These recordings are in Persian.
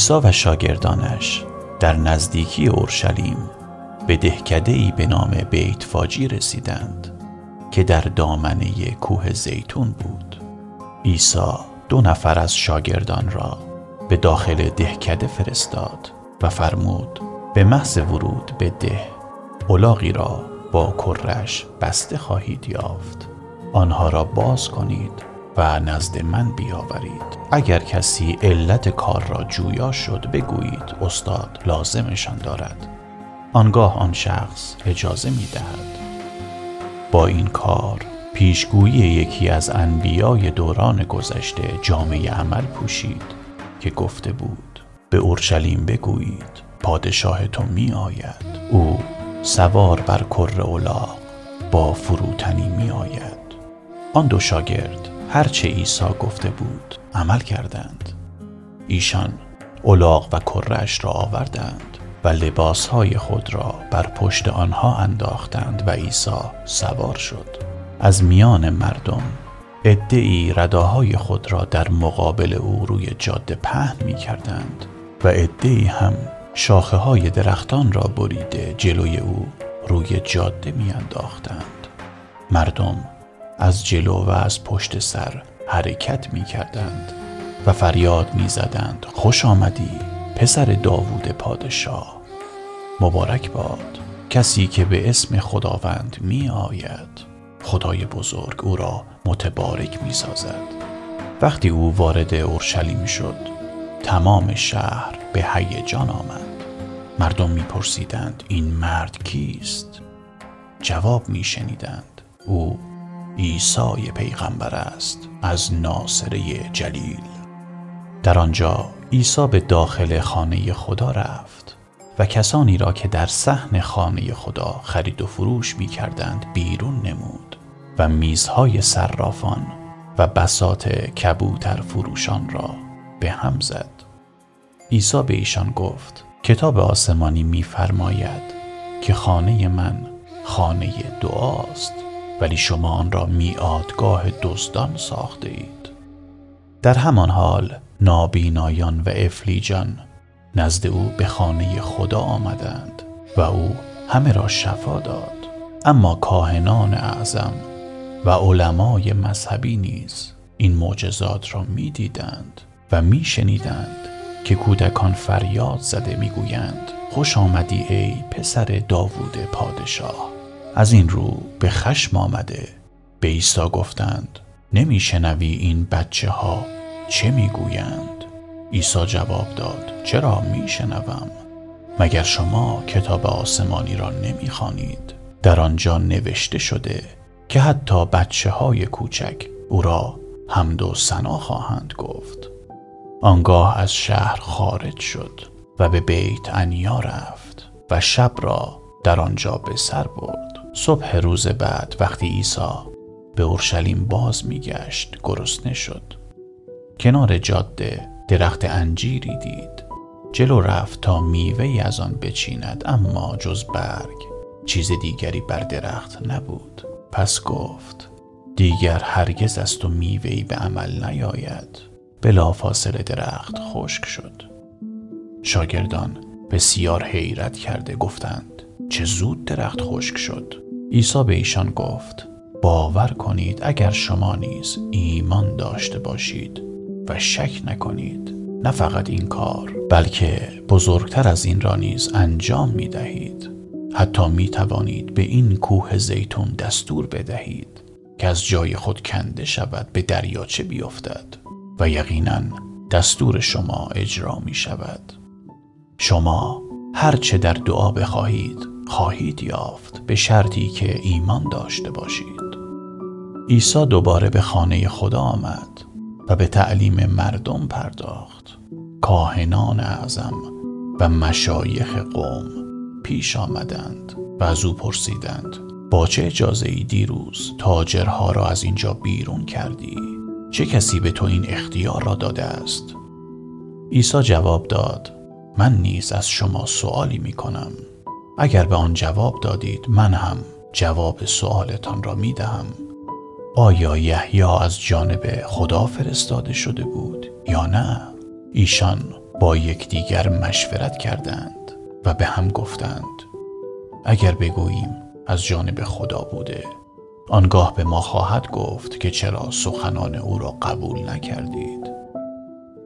عیسی و شاگردانش در نزدیکی اورشلیم به دهکده ای به نام بیت فاجی رسیدند که در دامنه کوه زیتون بود. عیسی دو نفر از شاگردان را به داخل دهکده فرستاد و فرمود به محض ورود به ده اولاغی را با کرش بسته خواهید یافت. آنها را باز کنید و نزد من بیاورید. اگر کسی علت کار را جویا شد بگویید استاد لازمشان دارد. آنگاه آن شخص اجازه می دهد با این کار پیشگویی یکی از انبیای دوران گذشته جامعه عمل پوشید که گفته بود به اورشلیم بگویید پادشاه تو می آید او سوار بر کر اولاغ با فروتنی می آید آن دو شاگرد هرچه عیسی گفته بود عمل کردند ایشان اولاغ و کرش را آوردند و لباسهای خود را بر پشت آنها انداختند و عیسی سوار شد از میان مردم ادعی رداهای خود را در مقابل او روی جاده پهن می کردند و ادعی هم شاخه های درختان را بریده جلوی او روی جاده می انداختند. مردم از جلو و از پشت سر حرکت می کردند و فریاد می زدند خوش آمدی پسر داوود پادشاه. مبارک باد کسی که به اسم خداوند می آید خدای بزرگ او را متبارک می سازد وقتی او وارد اورشلیم شد تمام شهر به هیجان آمد. مردم میپرسیدند این مرد کیست؟ جواب میشنیدند. او عیسی پیغمبر است از ناصره جلیل. در آنجا عیسی به داخل خانه خدا رفت و کسانی را که در صحن خانه خدا خرید و فروش می کردند بیرون نمود و میزهای صرافان و بسات کبوتر فروشان را به هم زد. عیسی به ایشان گفت کتاب آسمانی میفرماید که خانه من خانه دعاست. ولی شما آن را میادگاه دزدان ساخته اید در همان حال نابینایان و افلیجان نزد او به خانه خدا آمدند و او همه را شفا داد. اما کاهنان اعظم و علمای مذهبی نیز این معجزات را می‌دیدند و میشنیدند که کودکان فریاد زده می‌گویند خوش آمدی ای پسر داوود پادشاه. از این رو به خشم آمده. به عیسی گفتند نمیشنوی این بچه ها چه می‌گویند؟ عیسی جواب داد چرا میشنوم؟ مگر شما کتاب آسمانی را نمی‌خوانید؟ در آنجا نوشته شده که حتی بچه های کوچک او را حمد و سنا خواهند گفت. آنگاه از شهر خارج شد و به بیت انیا رفت و شب را در آنجا به سر برد. صبح روز بعد وقتی عیسی به اورشلیم باز میگشت گرسنه شد. کنار جاده درخت انجیری دید. جلو رفت تا میوه از آن بچیند اما جز برگ چیز دیگری بر درخت نبود. پس گفت دیگر هرگز از تو میوهی به عمل نیاید. بلافاصله درخت خشک شد. شاگردان بسیار حیرت کرده گفتند چه زود درخت خشک شد. عیسی به ایشان گفت باور کنید اگر شما نیز ایمان داشته باشید و شک نکنید نه فقط این کار بلکه بزرگتر از این را نیز انجام می دهید حتی می توانید به این کوه زیتون دستور بدهید که از جای خود کنده شود به دریاچه بیفتد و یقینا دستور شما اجرا می شود شما هرچه در دعا بخواهید خواهید یافت به شرطی که ایمان داشته باشید. عیسی دوباره به خانه خدا آمد و به تعلیم مردم پرداخت. کاهنان اعظم و مشایخ قوم پیش آمدند و از او پرسیدند با چه اجازه ای دیروز تاجرها را از اینجا بیرون کردی؟ چه کسی به تو این اختیار را داده است؟ عیسی جواب داد من نیز از شما سوالی می کنم. اگر به آن جواب دادید من هم جواب سوالتان را می دهم آیا یحیی از جانب خدا فرستاده شده بود یا نه؟ ایشان با یکدیگر مشورت کردند و به هم گفتند اگر بگوییم از جانب خدا بوده آنگاه به ما خواهد گفت که چرا سخنان او را قبول نکردید.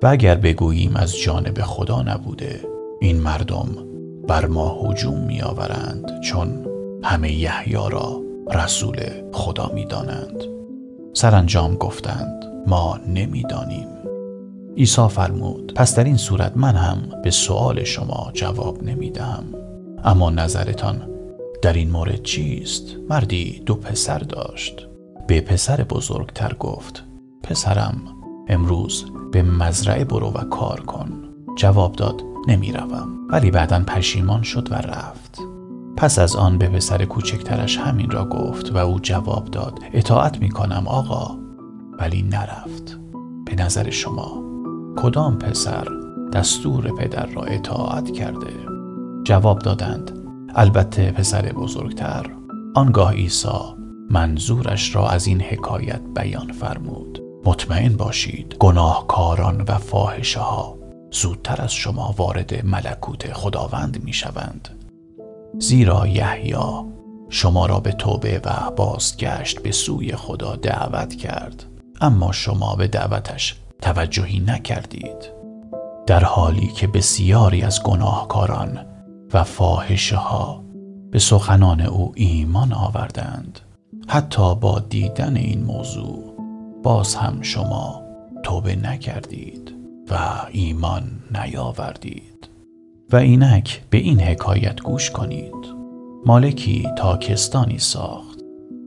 و اگر بگوییم از جانب خدا نبوده این مردم بر ما هجوم می آورند چون همه یحیی را رسول خدا می دانند سرانجام گفتند ما نمی‌دانیم. عیسی فرمود پس در این صورت من هم به سؤال شما جواب نمی‌دهم. اما نظرتان در این مورد چیست؟ مردی دو پسر داشت. به پسر بزرگتر گفت پسرم امروز به مزرعه برو و کار کن. جواب داد نمی‌روم. ولی بعدا پشیمان شد و رفت. پس از آن به پسر کوچکترش همین را گفت و او جواب داد اطاعت می کنم آقا. ولی نرفت. به نظر شما کدام پسر دستور پدر را اطاعت کرده؟ جواب دادند البته پسر بزرگتر. آنگاه عیسی منظورش را از این حکایت بیان فرمود. مطمئن باشید گناهکاران و فاحشه ها زودتر از شما وارد ملکوت خداوند می شوند زیرا یحیی شما را به توبه و بازگشت به سوی خدا دعوت کرد. اما شما به دعوتش توجهی نکردید. در حالی که بسیاری از گناهکاران و فاحشه ها به سخنان او ایمان آوردند حتی با دیدن این موضوع باز هم شما توبه نکردید. و ایمان نیاوردید. و اینک به این حکایت گوش کنید. مالکی تاکستانی ساخت.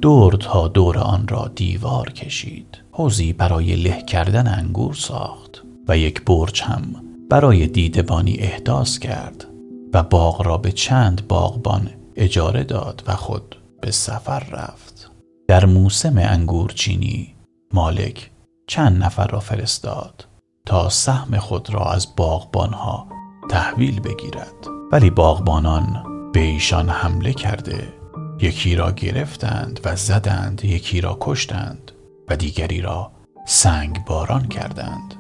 دور تا دور آن را دیوار کشید. حوزی برای له کردن انگور ساخت. و یک برج هم برای دیدبانی احداث کرد. و باغ را به چند باغبان اجاره داد و خود به سفر رفت. در موسم انگورچینی مالک چند نفر را فرستاد. تا سهم خود را از باغبانها تحویل بگیرد. ولی باغبانان به ایشان حمله کرده. یکی را گرفتند و زدند یکی را کشتند و دیگری را سنگ باران کردند.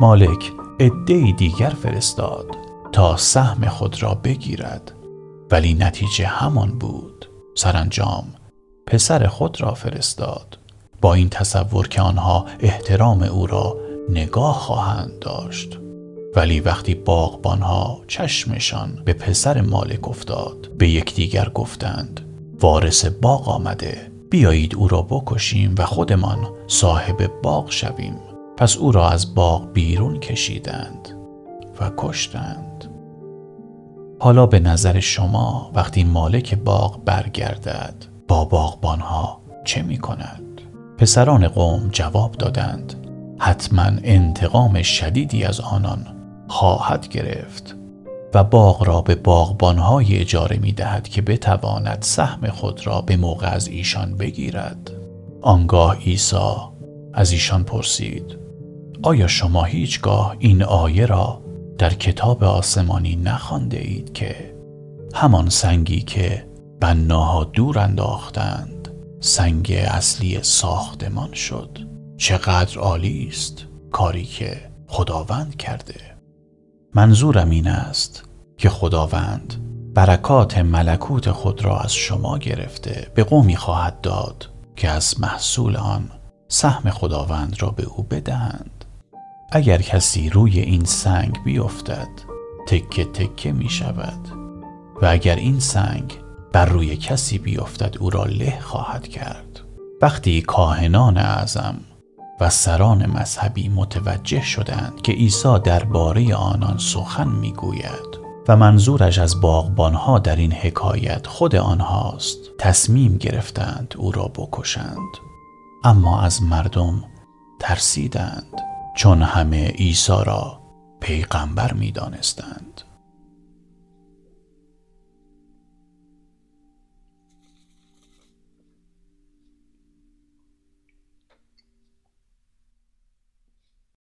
مالک عده دیگر فرستاد تا سهم خود را بگیرد. ولی نتیجه همان بود. سرانجام پسر خود را فرستاد. با این تصور که آنها احترام او را نگاه خواهند داشت. ولی وقتی باغبانها چشمشان به پسر مالک افتاد به یکدیگر گفتند وارث باغ آمده بیایید او را بکشیم و خودمان صاحب باغ شویم. پس او را از باغ بیرون کشیدند و کشتند. حالا به نظر شما وقتی مالک باغ برگردد با باغبانها چه می کند؟ پسران قوم جواب دادند حتما انتقام شدیدی از آنان خواهد گرفت و باغ را به باغبانهای اجاره می دهد که بتواند سهم خود را به موقع از ایشان بگیرد. آنگاه عیسی از ایشان پرسید آیا شما هیچگاه این آیه را در کتاب آسمانی نخوانده اید که همان سنگی که بناها دور انداختند سنگ اصلی ساختمان شد؟ چقدر عالی است کاری که خداوند کرده. منظورم این است که خداوند برکات ملکوت خود را از شما گرفته به قومی خواهد داد که از محصول آن سهم خداوند را به او بدهند. اگر کسی روی این سنگ بیفتد تکه تکه می شود. و اگر این سنگ بر روی کسی بیفتد او را له خواهد کرد. وقتی کاهنان اعظم و سران مذهبی متوجه شدند که عیسی درباره آنان سخن می‌گوید و منظورش از باغبانها در این حکایت خود آنهاست تصمیم گرفتند او را بکشند اما از مردم ترسیدند چون همه عیسی را پیغمبر می دانستند.